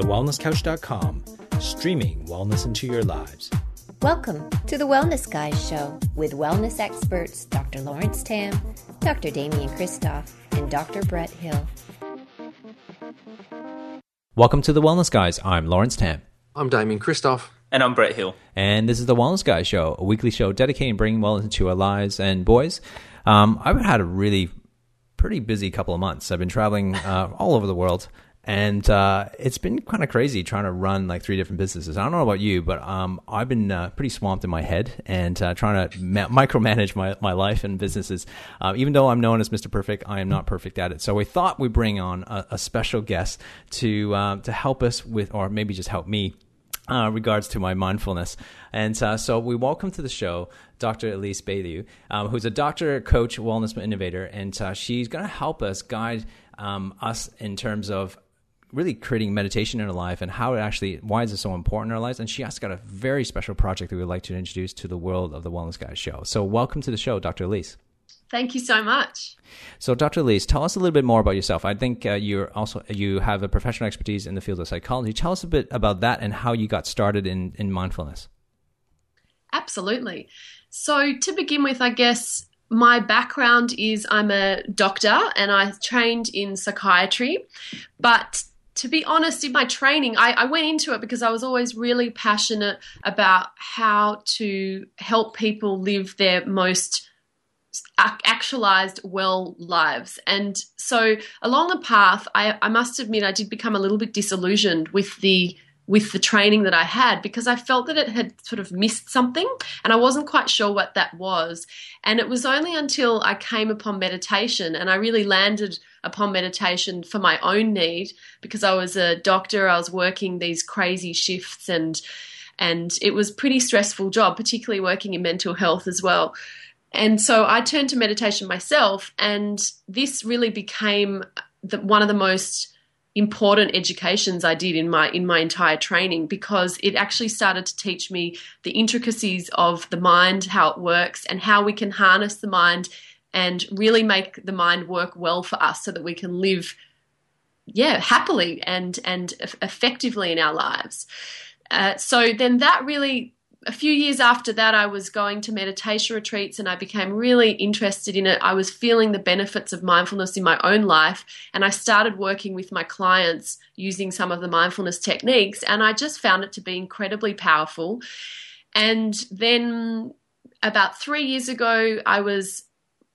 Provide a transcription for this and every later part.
TheWellnessCouch.com, streaming wellness into your lives. Welcome to the Wellness Guys Show with wellness experts Dr. Lawrence Tam, Dr. Damian Kristof, and Dr. Brett Hill. Welcome to the Wellness Guys. I'm Lawrence Tam. I'm Damian Kristof. And I'm Brett Hill. And this is the Wellness Guys Show, a weekly show dedicating bringing wellness into our lives. And boys, um, I've had a really pretty busy couple of months. I've been traveling uh, all over the world and uh, it's been kind of crazy trying to run like three different businesses. I don't know about you, but um, I've been uh, pretty swamped in my head and uh, trying to ma- micromanage my, my life and businesses. Uh, even though I'm known as Mr. Perfect, I am not perfect at it. So we thought we'd bring on a, a special guest to um, to help us with, or maybe just help me. Uh, regards to my mindfulness. And uh, so we welcome to the show Dr. Elise Bialylew, um, who's a doctor, coach, wellness innovator, and uh, she's going to help us guide um, us in terms of really creating meditation in her life and how it actually why is it so important in our lives and she has got a very special project that we'd like to introduce to the world of the wellness guys show so welcome to the show dr elise Thank you so much. So, Dr. Elise, tell us a little bit more about yourself. I think uh, you're also you have a professional expertise in the field of psychology. Tell us a bit about that and how you got started in in mindfulness. Absolutely. So, to begin with, I guess my background is I'm a doctor and I trained in psychiatry, but to be honest, in my training, I, I, went into it because I was always really passionate about how to help people live their most actualized well lives. And so along the path, I, I must admit, I did become a little bit disillusioned with the with the training that I had because I felt that it had sort of missed something and I wasn't quite sure what that was. And it was only until I came upon meditation and I really landed upon meditation for my own need because I was a doctor, I was working these crazy shifts and and it was pretty stressful job, particularly working in mental health as well. And so I turned to meditation myself and this really became the, one of the most important educations I did in my in my entire training because it actually started to teach me the intricacies of the mind, how it works, and how we can harness the mind and really make the mind work well for us so that we can live yeah happily and and effectively in our lives. Uh, so then that really a few years after that, I was going to meditation retreats and I became really interested in it. I was feeling the benefits of mindfulness in my own life, and I started working with my clients using some of the mindfulness techniques, and I just found it to be incredibly powerful. And then about three years ago, I was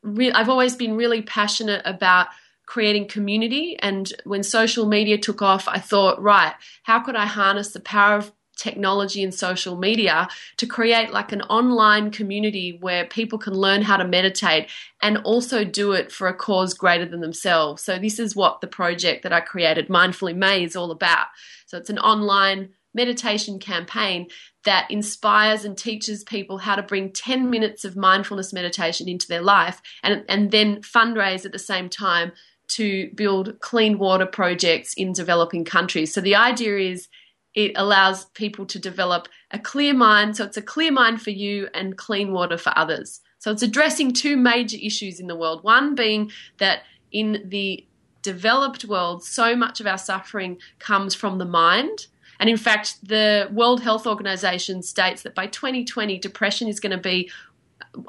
re- I've always been really passionate about creating community. And when social media took off, I thought, right, how could I harness the power of technology and social media to create like an online community where people can learn how to meditate and also do it for a cause greater than themselves. So, this is what the project that I created, Mindful in May, is all about. So, it's an online meditation campaign that inspires and teaches people how to bring 10 minutes of mindfulness meditation into their life and, and then fundraise at the same time to build clean water projects in developing countries. So the idea is it allows people to develop a clear mind. So it's a clear mind for you and clean water for others. So it's addressing two major issues in the world. One being that in the developed world, so much of our suffering comes from the mind. And in fact, the World Health Organization states that by 2020, depression is going to be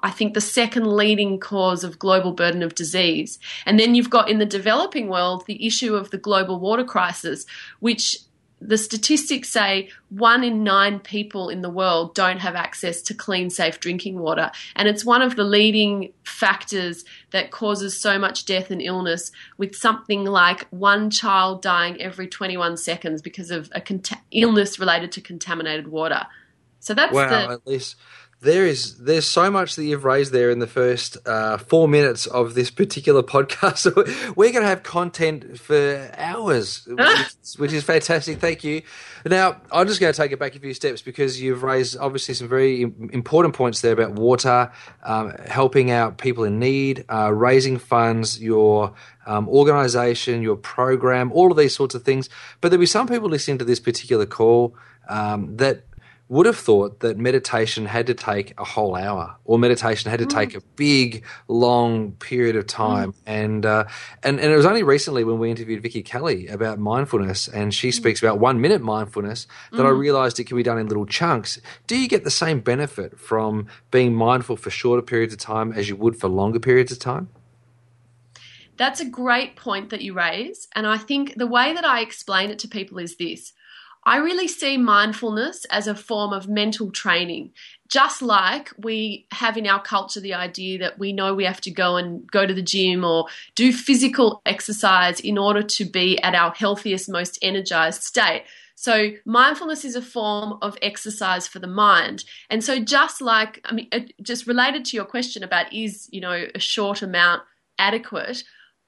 I think the second leading cause of global burden of disease. And then you've got in the developing world the issue of the global water crisis, which the statistics say one in nine people in the world don't have access to clean, safe drinking water. And it's one of the leading factors that causes so much death and illness, with something like one child dying every 21 seconds because of a cont- illness related to contaminated water. So that's wow, the. At least there is there's so much that you've raised there in the first uh, four minutes of this particular podcast. We're going to have content for hours, which, is, which, is, fantastic. Thank you. Now I'm just going to take it back a few steps because you've raised obviously some very important points there about water, um, helping out people in need, uh, raising funds, your um, organization, your program, all of these sorts of things. But there'll be some people listening to this particular call um, that would have thought that meditation had to take a whole hour, or meditation had to take mm. a big, long period of time. Mm. And, uh, and and it was only recently when we interviewed Vicky Kelly about mindfulness, and she mm. speaks about one minute mindfulness that I realised it can be done in little chunks. Do you get the same benefit from being mindful for shorter periods of time as you would for longer periods of time? That's a great point that you raise. And I think the way that I explain it to people is this I really see mindfulness as a form of mental training. Just like we have in our culture the idea that we know we have to go and go to the gym or do physical exercise in order to be at our healthiest, most energized state. So, mindfulness is a form of exercise for the mind. And so, just like, I mean, just related to your question about is, you know, a short amount adequate,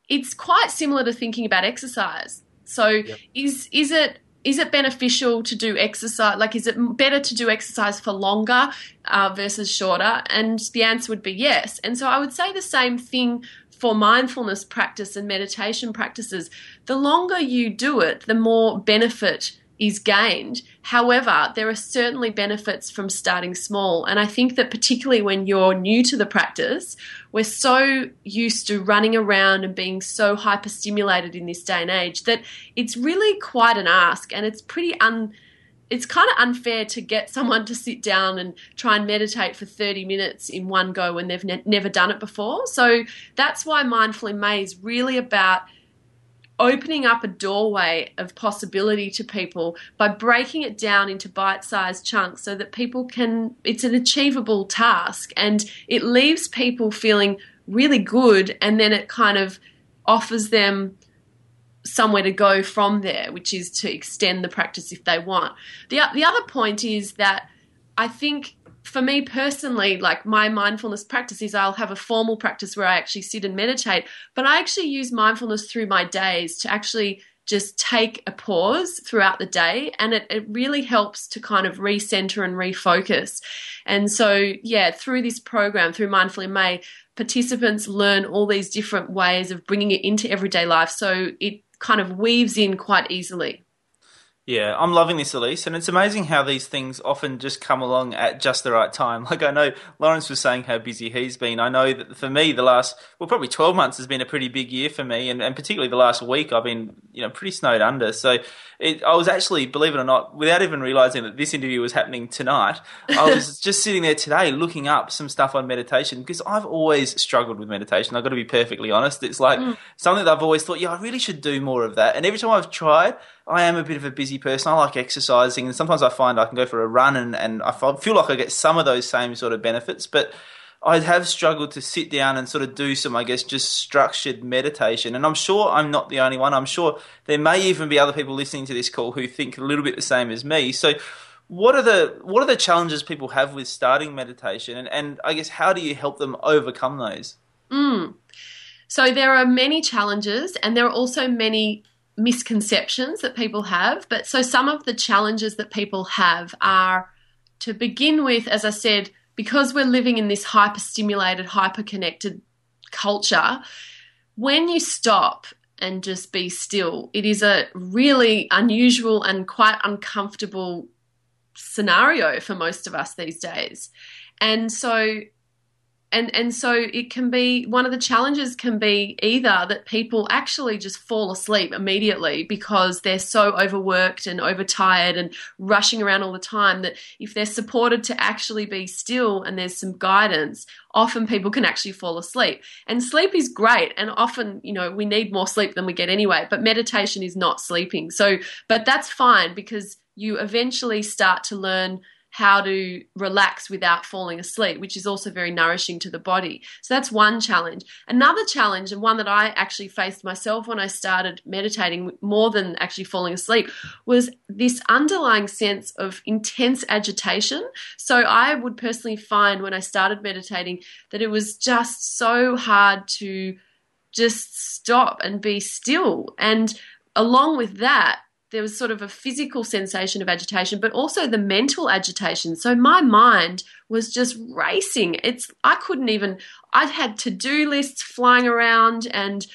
it's quite similar to thinking about exercise. So, yep. is is it is it beneficial to do exercise? Like, is it better to do exercise for longer uh, versus shorter? And the answer would be yes. And so I would say the same thing for mindfulness practice and meditation practices. The longer you do it, the more benefit is gained. However, there are certainly benefits from starting small. And I think that particularly when you're new to the practice, we're so used to running around and being so hyper-stimulated in this day and age that it's really quite an ask and it's pretty un it's kind of unfair to get someone to sit down and try and meditate for 30 minutes in one go when they've ne- never done it before. So that's why Mindful in May is really about opening up a doorway of possibility to people by breaking it down into bite-sized chunks so that people can it's an achievable task and it leaves people feeling really good and then it kind of offers them somewhere to go from there which is to extend the practice if they want. The the other point is that i think for me personally, like my mindfulness practice is I'll have a formal practice where I actually sit and meditate, but I actually use mindfulness through my days to actually just take a pause throughout the day and it, it really helps to kind of recenter and refocus. And so, yeah, through this program, through Mindful in May, participants learn all these different ways of bringing it into everyday life so it kind of weaves in quite easily. Yeah, I'm loving this, Elise, and it's amazing how these things often just come along at just the right time. Like I know Lawrence was saying how busy he's been. I know that for me, the last well, probably 12 months has been a pretty big year for me, and, and particularly the last week, I've been you know pretty snowed under. So it, I was actually, believe it or not, without even realizing that this interview was happening tonight, I was just sitting there today looking up some stuff on meditation because I've always struggled with meditation. I've got to be perfectly honest. It's like mm. something that I've always thought, yeah, I really should do more of that. And every time I've tried, I am a bit of a busy person. I like exercising, and sometimes I find I can go for a run, and, and I feel like I get some of those same sort of benefits. But I have struggled to sit down and sort of do some, I guess, just structured meditation. And I'm sure I'm not the only one. I'm sure there may even be other people listening to this call who think a little bit the same as me. So, what are the what are the challenges people have with starting meditation, and, and I guess how do you help them overcome those? Mm. So there are many challenges, and there are also many misconceptions that people have. But so some of the challenges that people have are to begin with, as I said, because we're living in this hyper stimulated, hyper connected culture, when you stop and just be still, it is a really unusual and quite uncomfortable scenario for most of us these days. And so and and so it can be one of the challenges can be either that people actually just fall asleep immediately because they're so overworked and overtired and rushing around all the time that if they're supported to actually be still and there's some guidance often people can actually fall asleep. And sleep is great. And often you know we need more sleep than we get anyway but meditation is not sleeping. So but that's fine because you eventually start to learn how to relax without falling asleep, which is also very nourishing to the body. So that's one challenge. Another challenge, and one that I actually faced myself when I started meditating more than actually falling asleep, was this underlying sense of intense agitation. So I would personally find when I started meditating that it was just so hard to just stop and be still. And along with that, there was sort of a physical sensation of agitation, but also the mental agitation. So my mind was just racing. It's I couldn't even I'd had to-do lists flying around and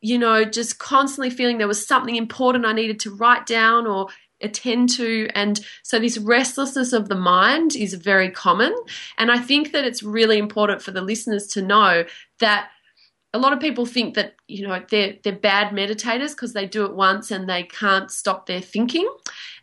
you know, just constantly feeling there was something important I needed to write down or attend to. And so this restlessness of the mind is very common. And I think that it's really important for the listeners to know that a lot of people think that you know they're they're bad meditators because they do it once and they can't stop their thinking.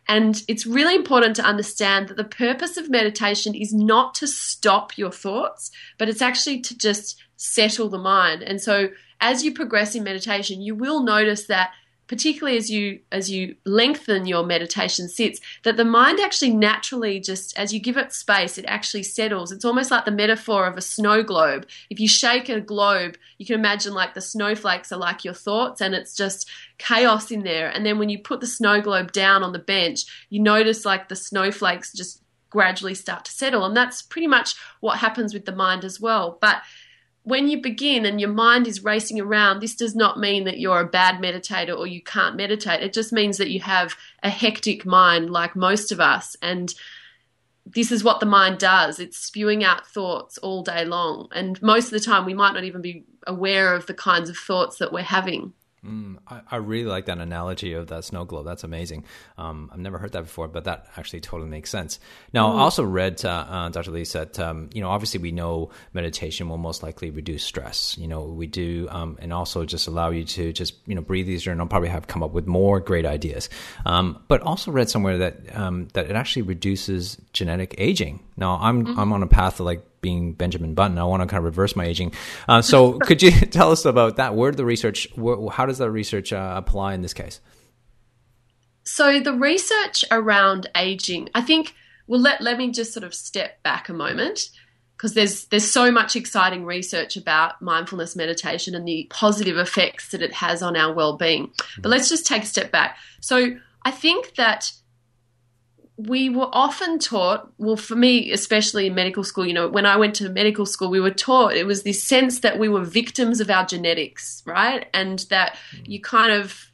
And it's really important to understand that the purpose of meditation is not to stop your thoughts but it's actually to just settle the mind. And so as you progress in meditation you will notice that particularly as you as you lengthen your meditation sits that the mind actually naturally just as you give it space it actually settles. It's almost like the metaphor of a snow globe. If you shake a globe you can imagine like the snowflakes are like your thoughts and it's just chaos in there. And then when you put the snow globe down on the bench you notice like the snowflakes just gradually start to settle. And that's pretty much what happens with the mind as well. But when you begin and your mind is racing around, this does not mean that you're a bad meditator or you can't meditate. It just means that you have a hectic mind like most of us. And this is what the mind does it's spewing out thoughts all day long. And most of the time, we might not even be aware of the kinds of thoughts that we're having. Mm, I, I, really like that analogy of that snow globe. That's amazing. Um, I've never heard that before, but that actually totally makes sense. Now, mm. I also read, uh, uh, Dr. Elise said, um, you know, obviously we know meditation will most likely reduce stress. You know, we do, um, and also just allow you to just, you know, breathe easier and I'll probably have come up with more great ideas. Um, but also read somewhere that, um, that it actually reduces genetic aging. Now, I'm, mm-hmm. I'm on a path of like being Benjamin Button. I want to kind of reverse my aging. Uh, so, could you tell us about that? Where the research? Where, how does that research uh, apply in this case? So, the research around aging, I think. Well, let let me just sort of step back a moment because there's there's so much exciting research about mindfulness meditation and the positive effects that it has on our well-being. But let's just take a step back. So, I think that we were often taught, well, for me, especially in medical school, you know, when I went to medical school, we were taught it was this sense that we were victims of our genetics, right? And that mm. you kind of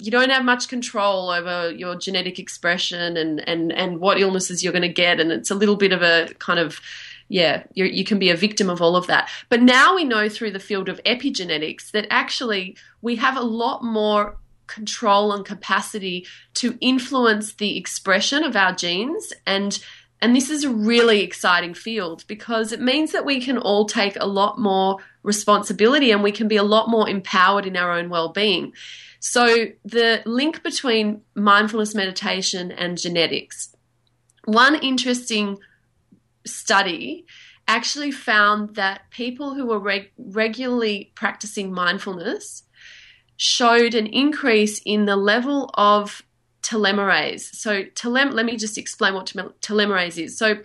you don't have much control over your genetic expression and and and what illnesses you're going to get, and it's a little bit of a kind of yeah, you can be a victim of all of that. But now we know through the field of epigenetics that actually we have a lot more control and capacity to influence the expression of our genes and and this is a really exciting field because it means that we can all take a lot more responsibility and we can be a lot more empowered in our own well-being. So the link between mindfulness meditation and genetics. One interesting study actually found that people who were reg- regularly practicing mindfulness showed an increase in the level of telomerase. So, telem- let me just explain what telomerase is. So,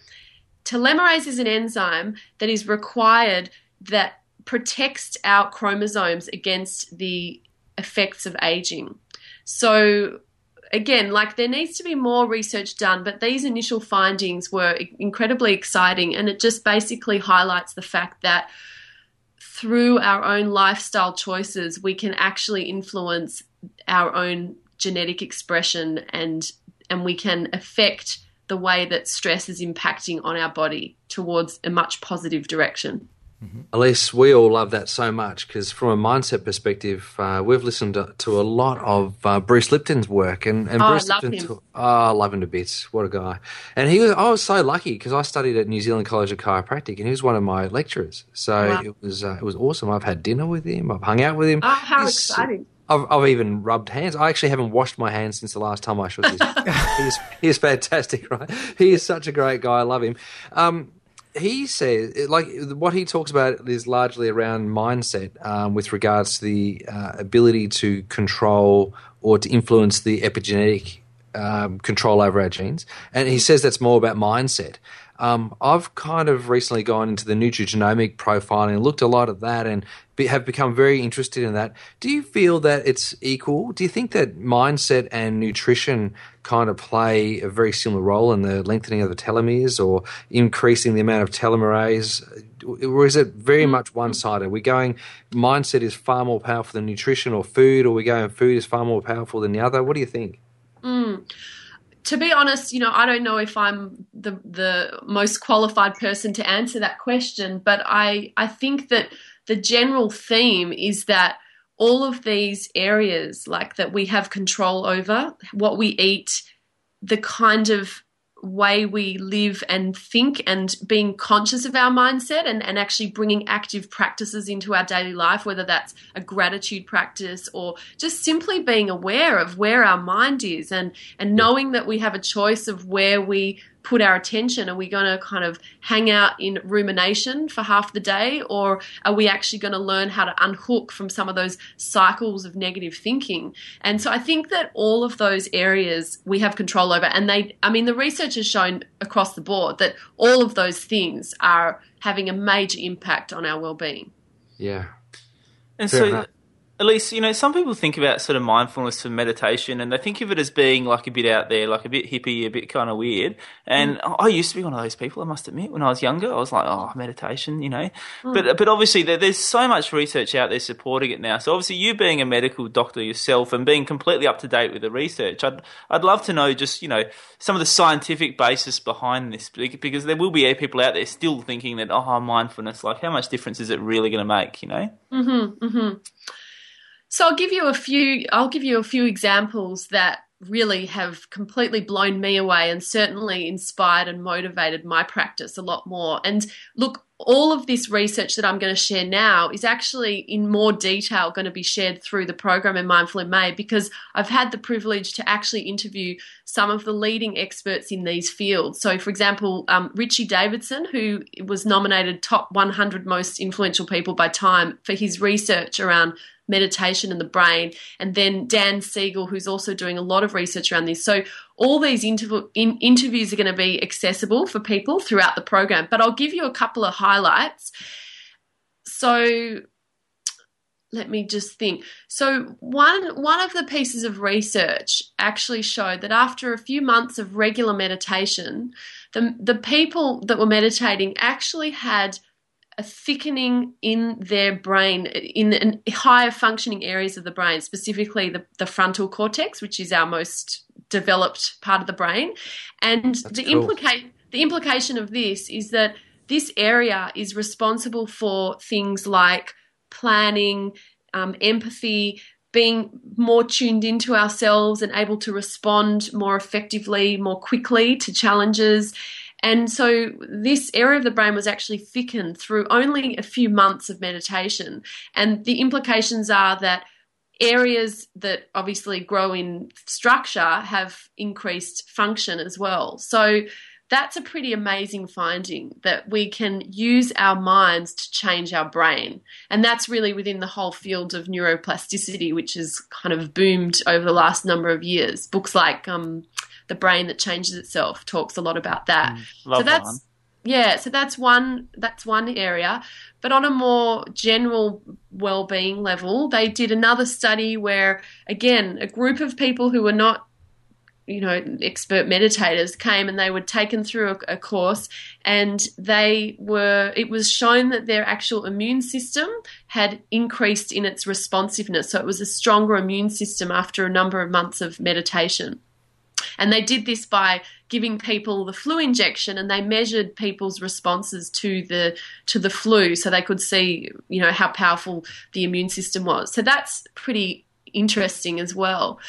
telomerase is an enzyme that is required that protects our chromosomes against the effects of aging. So, again, like there needs to be more research done, but these initial findings were incredibly exciting, and it just basically highlights the fact that through our own lifestyle choices, we can actually influence our own genetic expression and and we can affect the way that stress is impacting on our body towards a much positive direction. Mm-hmm. Elise, we all love that so much because, from a mindset perspective, uh, we've listened to, to, a lot of uh, Bruce Lipton's work, and, and oh, Bruce I love Lipton, him. oh, I love him to bits. What a guy! And he was, I was so lucky because I studied at New Zealand College of Chiropractic, and he was one of my lecturers. So wow. it was uh, it was awesome. I've had dinner with him. I've hung out with him. Oh, how He's, exciting! I've, I've, even rubbed hands. I actually haven't washed my hands since the last time I shook his. he's, he's fantastic, right? He is such a great guy. I love him. Um, he says, like, what he talks about is largely around mindset um, with regards to the uh, ability to control or to influence the epigenetic um, control over our genes. And he says that's more about mindset. Um, I've kind of recently gone into the nutrigenomic profiling and looked a lot at that and be, have become very interested in that. Do you feel that it's equal? Do you think that mindset and nutrition kind of play a very similar role in the lengthening of the telomeres or increasing the amount of telomerase? Or is it very much one sided? Are we going mindset is far more powerful than nutrition or food, or are we going food is far more powerful than the other? What do you think? Mm. To be honest, you know, I don't know if I'm the the most qualified person to answer that question, but I I think that the general theme is that all of these areas like that we have control over what we eat the kind of way we live and think and being conscious of our mindset and, and actually bringing active practices into our daily life, whether that's a gratitude practice or just simply being aware of where our mind is and, and knowing that we have a choice of where we put our attention? Are we going to kind of hang out in rumination for half the day, or are we actually going to learn how to unhook from some of those cycles of negative thinking? And so I think that all of those areas we have control over. And they, I mean, the research has shown across the board that all of those things are having a major impact on our well being. Yeah. And Fair so, enough. Elise, you know, some people think about sort of mindfulness and meditation, and they think of it as being like a bit out there, like a bit hippie, a bit kind of weird. And mm. I used to be one of those people. I must admit, when I was younger, I was like, "Oh, meditation," you know. Mm. But but obviously, there, there's so much research out there supporting it now. So obviously, you being a medical doctor yourself and being completely up to date with the research, I'd I'd love to know just you know some of the scientific basis behind this, because there will be people out there still thinking that oh, mindfulness, like how much difference is it really going to make? You know. Mm-hmm. Mm-hmm. So I'll give you a few. I'll give you a few examples that really have completely blown me away and certainly inspired and motivated my practice a lot more. And look, all of this research that I'm going to share now is actually in more detail going to be shared through the program in Mindful in May because I've had the privilege to actually interview some of the leading experts in these fields. So, for example, um, Richie Davidson, who was nominated top 100 most influential people by Time for his research around meditation and the brain, and then Dan Siegel, who's also doing a lot of research around this. So all these interv- in- interviews are going to be accessible for people throughout the program, but I'll give you a couple of highlights. So let me just think. So one one of the pieces of research actually showed that after a few months of regular meditation, the the people that were meditating actually had a thickening in their brain, in higher functioning areas of the brain, specifically the, the frontal cortex, which is our most developed part of the brain. And That's the, cool. implica- the implication of this is that this area is responsible for things like planning, um, empathy, being more tuned into ourselves and able to respond more effectively, more quickly to challenges. And so this area of the brain was actually thickened through only a few months of meditation. And the implications are that areas that obviously grow in structure have increased function as well. So that's a pretty amazing finding that we can use our minds to change our brain. And that's really within the whole field of neuroplasticity, which has kind of boomed over the last number of years. Books like um, the brain that changes itself talks a lot about that. Mm, so that's one. yeah, so that's one that's one area. But on a more general well-being level, they did another study where again, a group of people who were not you know, expert meditators came and they were taken through a, a, course and they were, it was shown that their actual immune system had increased in its responsiveness. So it was a stronger immune system after a number of months of meditation. And they did this by giving people the flu injection and they measured people's responses to the to the flu so they could see, you know, how powerful the immune system was. So that's pretty interesting as well.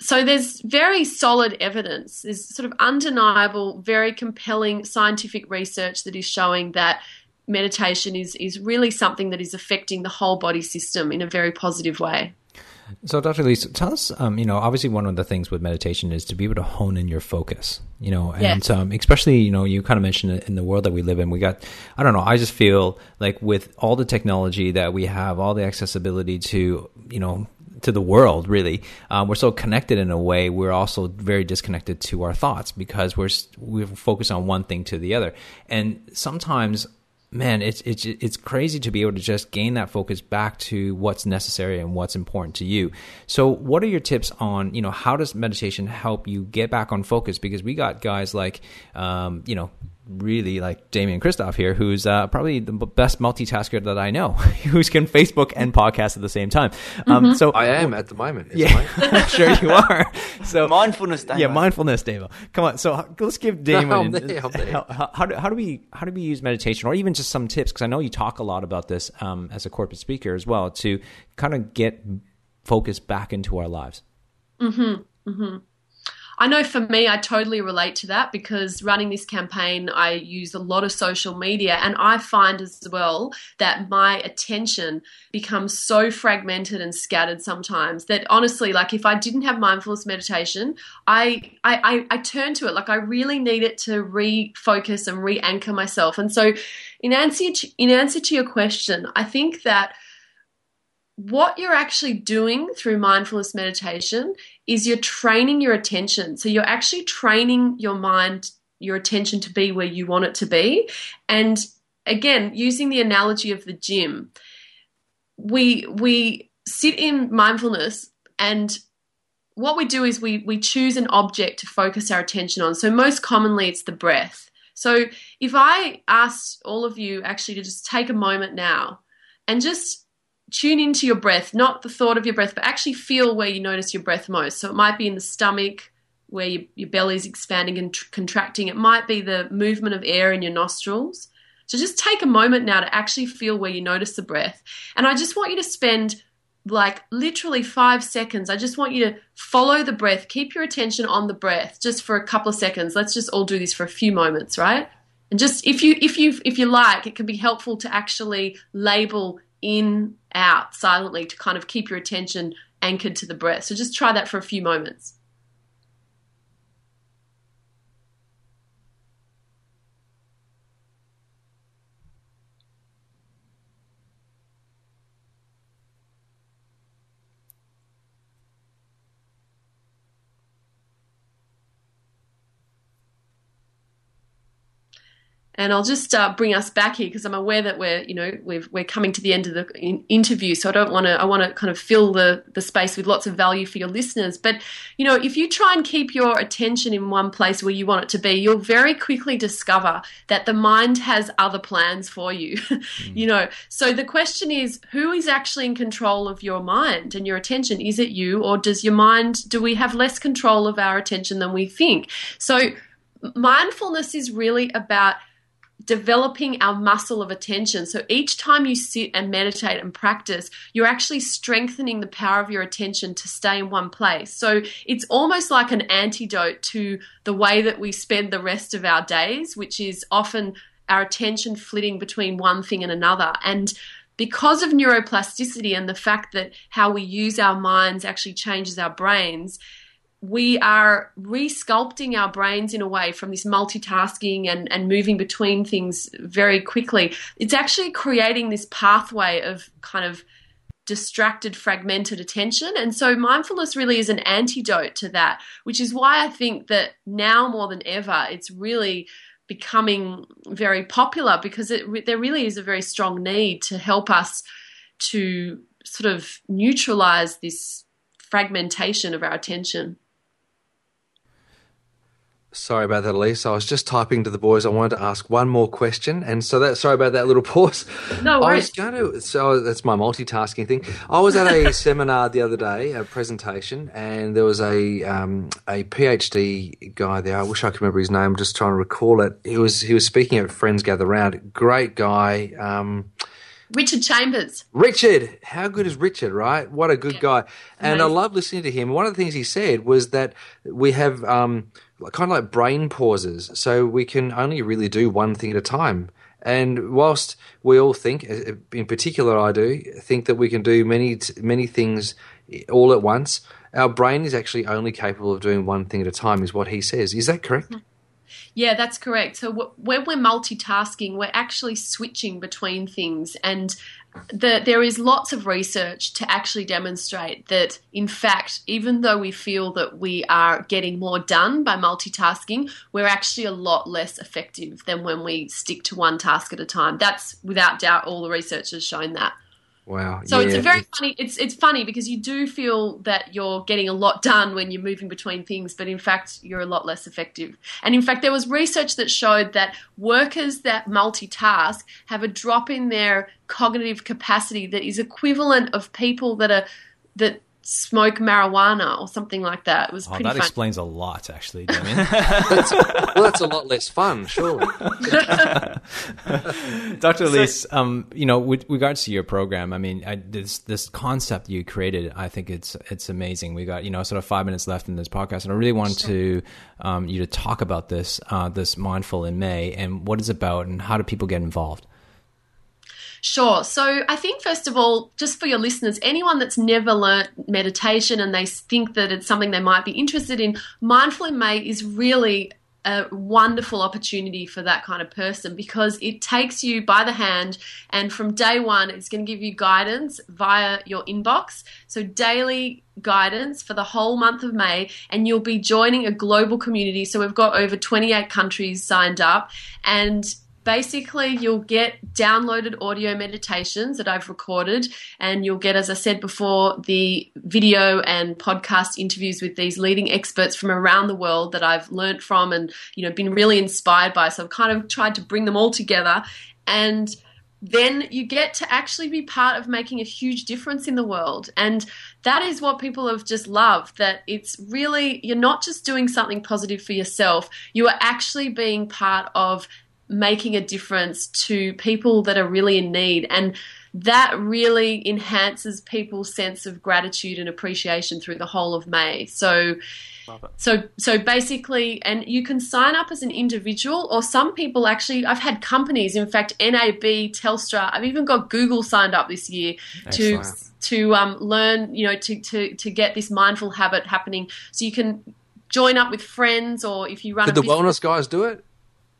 So there's very solid evidence. There's sort of undeniable, very compelling scientific research that is showing that meditation is is really something that is affecting the whole body system in a very positive way. So, Dr. Elise, tell us, um, you know, obviously one of the things with meditation is to be able to hone in your focus, you know, and yes. um, especially, you know, you kind of mentioned it in the world that we live in. We got, I don't know, I just feel like with all the technology that we have, all the accessibility to, you know, to the world, really, um, we're so connected in a way. We're also very disconnected to our thoughts because we're we're focused on one thing to the other, and sometimes man, it's it's it's crazy to be able to just gain that focus back to what's necessary and what's important to you. So, what are your tips on you know how does meditation help you get back on focus? Because we got guys like um, you know really like Damian Kristof here, who's uh, probably the best multitasker that I know, who's can Facebook and podcast at the same time. Um, mm-hmm. So I am at the moment. Yeah, I'm sure you are. So mindfulness, Damo. yeah, mindfulness, Damo. Come on, so let's give Damon no, how, how, do, how do we how do we use meditation, or even just some tips? Because I know you talk a lot about this um, as a corporate speaker as well to kind of get focus back into our lives. Mm-hmm. Mm-hmm. I know for me, I totally relate to that because running this campaign, I use a lot of social media, and I find as well that my attention becomes so fragmented and scattered sometimes that honestly, like if I didn't have mindfulness meditation, I I, I, I turn to it like I really need it to refocus and re-anchor myself. And so, in answer to, in answer to your question, I think that what you're actually doing through mindfulness meditation is you're training your attention. So you're actually training your mind, your attention to be where you want it to be. And again, using the analogy of the gym, we we sit in mindfulness and what we do is we we choose an object to focus our attention on. So most commonly it's the breath. So if I asked all of you actually to just take a moment now and just tune into your breath, not the thought of your breath, but actually feel where you notice your breath most. So it might be in the stomach, where your, your belly is expanding and tr- contracting. It might be the movement of air in your nostrils. So just take a moment now to actually feel where you notice the breath. And I just want you to spend like literally five seconds. I just want you to follow the breath, keep your attention on the breath just for a couple of seconds. Let's just all do this for a few moments, right? And just if you if you if you like, it can be helpful to actually label in, out silently to kind of keep your attention anchored to the breath. So just try that for a few moments. And I'll just uh, bring us back here because I'm aware that we're, you know, we are coming to the end of the in- interview. So I don't want to, I want to kind of fill the, the space with lots of value for your listeners. But, you know, if you try and keep your attention in one place where you want it to be, you'll very quickly discover that the mind has other plans for you, mm. you know. So the question is, who is actually in control of your mind and your attention? Is it you or does your mind, do we have less control of our attention than we think? So mindfulness is really about developing our muscle of attention. So each time you sit and meditate and practice, you're actually strengthening the power of your attention to stay in one place. So it's almost like an antidote to the way that we spend the rest of our days, which is often our attention flitting between one thing and another. And because of neuroplasticity and the fact that how we use our minds actually changes our brains, we are resculpting our brains in a way from this multitasking and, and moving between things very quickly. It's actually creating this pathway of kind of distracted, fragmented attention. And so mindfulness really is an antidote to that, which is why I think that now more than ever, it's really becoming very popular because it, there really is a very strong need to help us to sort of neutralize this fragmentation of our attention. Sorry about that, Elise. I was just typing to the boys. I wanted to ask one more question, and so that sorry about that little pause. No worries. I was going to. So that's my multitasking thing. I was at a seminar the other day, a presentation, and there was a um, a PhD guy there. I wish I could remember his name. I'm just trying to recall it. He was he was speaking at Friends Gather Round. Great guy. Um, Richard Chambers. Richard, how good is Richard, right? What a good yeah. guy. And Amazing. I love listening to him. One of the things he said was that we have um, kind of like brain pauses, so we can only really do one thing at a time. And whilst we all think, uh, in particular, I do think that we can do many many things all at once. Our brain is actually only capable of doing one thing at a time, is what he says. Is that correct? Mm-hmm. Yeah, that's correct. So when we're multitasking, we're actually switching between things, and the, there is lots of research to actually demonstrate that, in fact, even though we feel that we are getting more done by multitasking, we're actually a lot less effective than when we stick to one task at a time. That's without doubt, all the research has shown that. Wow. So yeah. it's a very funny it's it's funny because you do feel that you're getting a lot done when you're moving between things, but in fact you're a lot less effective. And in fact there was research that showed that workers that multitask have a drop in their cognitive capacity that is equivalent of people that are that smoke marijuana or something like that. It was oh, pretty. That fun. explains a lot, actually, Damian. that's, well, that's a lot less fun, surely. Dr. Elise, um, you know, with regards to your program, I mean, I, this this concept you created, I think it's it's amazing. We got you know sort of five minutes left in this podcast, and I really want to um, you to talk about this uh, this mindful in May and what it's about and how do people get involved. Sure. So I think, first of all, just for your listeners, anyone that's never learnt meditation and they think that it's something they might be interested in, Mindful in May is really a wonderful opportunity for that kind of person because it takes you by the hand and from day one it's going to give you guidance via your inbox so daily guidance for the whole month of may and you'll be joining a global community so we've got over 28 countries signed up and basically you'll get downloaded audio meditations that I've recorded and you'll get as I said before the video and podcast interviews with these leading experts from around the world that I've learned from and you know been really inspired by. So I've kind of tried to bring them all together. And then you get to actually be part of making a huge difference in the world. And that is what people have just loved that it's really, you're not just doing something positive for yourself, you are actually being part of making a difference to people that are really in need. And that really enhances people's sense of gratitude and appreciation through the whole of May. So, so, so basically, and you can sign up as an individual, or some people actually. I've had companies, in fact, NAB, Telstra. I've even got Google signed up this year Excellent. to to um, learn, you know, to to to get this mindful habit happening. So you can join up with friends, or if you run. Did a the business- wellness guys do it?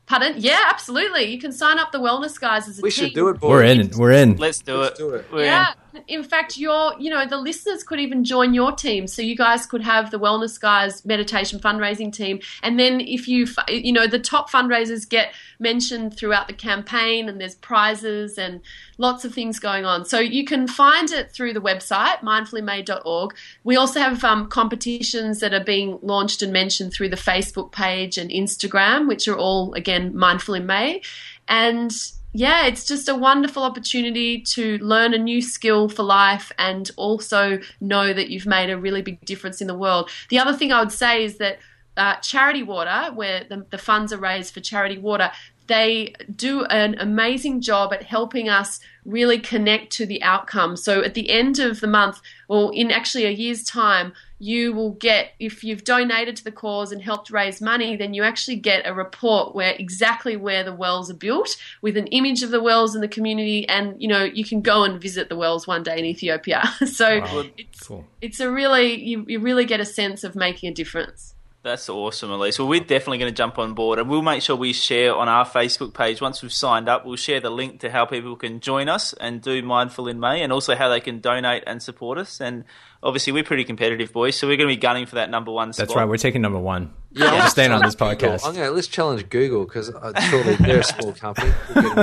Pardon? Yeah, absolutely. You can sign up the wellness guys as a We team. should do it, boys. We're in. We're in. Let's do Let's it. do it. We're. Yeah. In fact, your you know the listeners could even join your team, so you guys could have the wellness guys meditation fundraising team, and then if you you know the top fundraisers get mentioned throughout the campaign, and there's prizes and lots of things going on. So you can find it through the website mindfulinmay.org. We also have um, competitions that are being launched and mentioned through the Facebook page and Instagram, which are all again mindful in May, and yeah, it's just a wonderful opportunity to learn a new skill for life and also know that you've made a really big difference in the world. The other thing I would say is that uh, Charity Water, where the, the funds are raised for Charity Water, they do an amazing job at helping us really connect to the outcome. So at the end of the month, or in actually a year's time, you will get, if you've donated to the cause and helped raise money, then you actually get a report where exactly where the wells are built with an image of the wells in the community. And, you know, you can go and visit the wells one day in Ethiopia. so Wow. it's, Cool. it's a really, you, you really get a sense of making a difference. That's awesome, Elise. Well, we're definitely going to jump on board, and we'll make sure we share on our Facebook page once we've signed up. We'll share the link to how people can join us and do Mindful in May, and also how they can donate and support us. And obviously, we're pretty competitive, boys, so we're going to be gunning for that number one spot. That's right. We're taking number one. Yeah, We're staying on this podcast. I'm gonna let's challenge Google because uh, surely they're a small company. We'll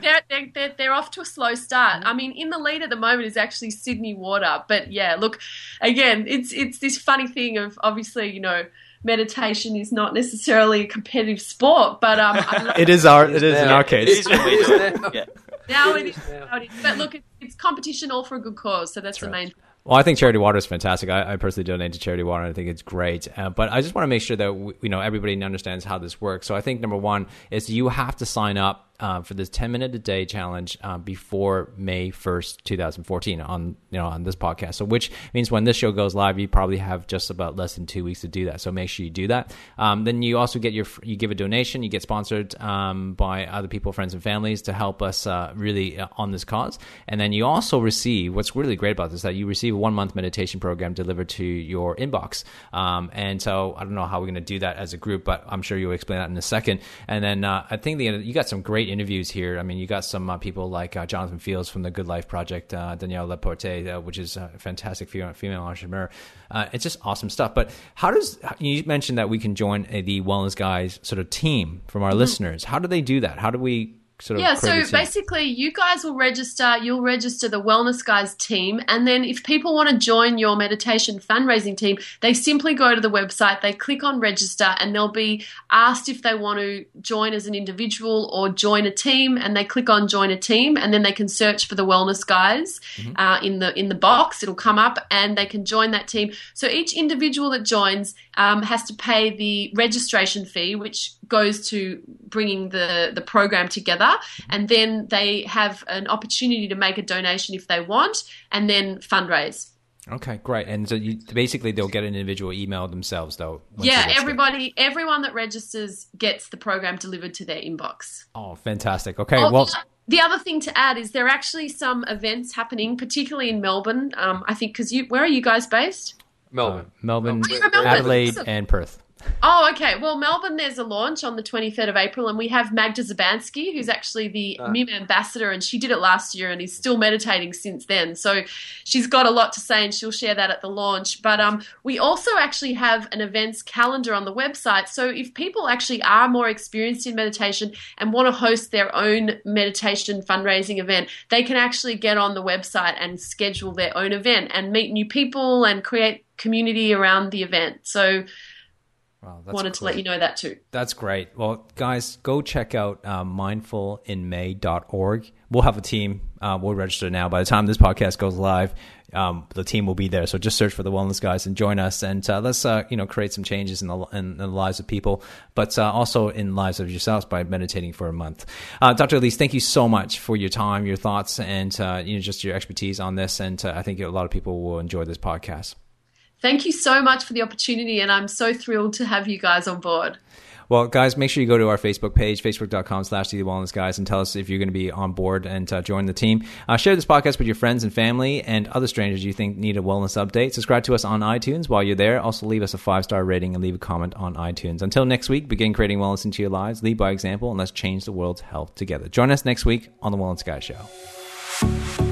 they're, they're, they're, they're off to a slow start. I mean, in the lead at the moment is actually Sydney Water. But yeah, look, again, it's it's this funny thing of obviously, you know, meditation is not necessarily a competitive sport, but um, I love It is our. It is in our case. is when we do it. now. Yeah. now it is. Now it is. But look, it's, it's competition all for a good cause, so that's, the main. Well, I think Charity Water is fantastic. I, I personally donate to Charity Water. and I think it's great. Uh, but I just want to make sure that we, you know everybody understands how this works. So I think number one is you have to sign up uh, for this 10 minute a day challenge uh, before May 1st, 2014 on you know on this podcast. So which means when this show goes live, you probably have just about less than two weeks to do that. So make sure you do that. Um, then you also get your you give a donation. You get sponsored um, by other people, friends and families to help us uh, really uh, on this cause. And then you also receive what's really great about this is that you receive a one month meditation program delivered to your inbox. Um, and so I don't know how we're going to do that as a group, but I'm sure you'll explain that in a second. And then uh, I think the, you got some great interviews here. I mean, you got some uh, people like uh, Jonathan Fields from the Good Life Project, uh, Danielle Laporte, uh, which is a fantastic female, female entrepreneur. Uh, it's just awesome stuff. But how does you mentioned that we can join uh, the Wellness Guys sort of team from our listeners? How do they do that? How do we sort of yeah, so basically, you guys will register. You'll register the Wellness Guys team, and then if people want to join your meditation fundraising team, they simply go to the website, they click on register, and they'll be asked if they want to join as an individual or join a team, and they click on join a team, and then they can search for the Wellness Guys Mm-hmm. uh, in the in the box. It'll come up, and they can join that team. So each individual that joins um, has to pay the registration fee, which goes to bringing the the program together, and then they have an opportunity to make a donation if they want, and then fundraise. Okay, great. And so you, basically, they'll get an individual email themselves, though. yeah, register. everybody, everyone that registers gets the program delivered to their inbox. Oh, fantastic. Okay, Oh, well, the- the other thing to add is there are actually some events happening, particularly in Melbourne. Um, I think because you, where are you guys based? Melbourne. uh, Melbourne, Melbourne. Adelaide, Awesome. and Perth. Oh, okay. Well, Melbourne, there's a launch on the 23rd of April, and we have Magda Szubanski, who's actually the MIM ambassador, and she did it last year and is still meditating since then. So she's got a lot to say, and she'll share that at the launch. But um, we also actually have an events calendar on the website. So if people actually are more experienced in meditation and want to host their own meditation fundraising event, they can actually get on the website and schedule their own event and meet new people and create community around the event. So Wow, wanted to let you know that too. That's great. Well, guys, go check out uh, mindfulinmay.org. We'll have a team. Uh, we'll register now. By the time this podcast goes live, um, the team will be there. So just search for the Wellness Guys and join us, and uh, let's uh, you know create some changes in the in, the lives of people, but uh, also in lives of yourselves by meditating for a month. Uh, Dr. Elise, thank you so much for your time, your thoughts, and uh, you know just your expertise on this. And uh, I think a lot of people will enjoy this podcast. Thank you so much for the opportunity, and I'm so thrilled to have you guys on board. Well, guys, make sure you go to our Facebook page, facebook.com slash the wellness guys, and tell us if you're going to be on board and uh, join the team. Uh, share this podcast with your friends and family and other strangers you think need a wellness update. Subscribe to us on iTunes while you're there. Also, leave us a five star rating and leave a comment on iTunes. Until next week, begin creating wellness into your lives. Lead by example, and let's change the world's health together. Join us next week on the Wellness Guy Show.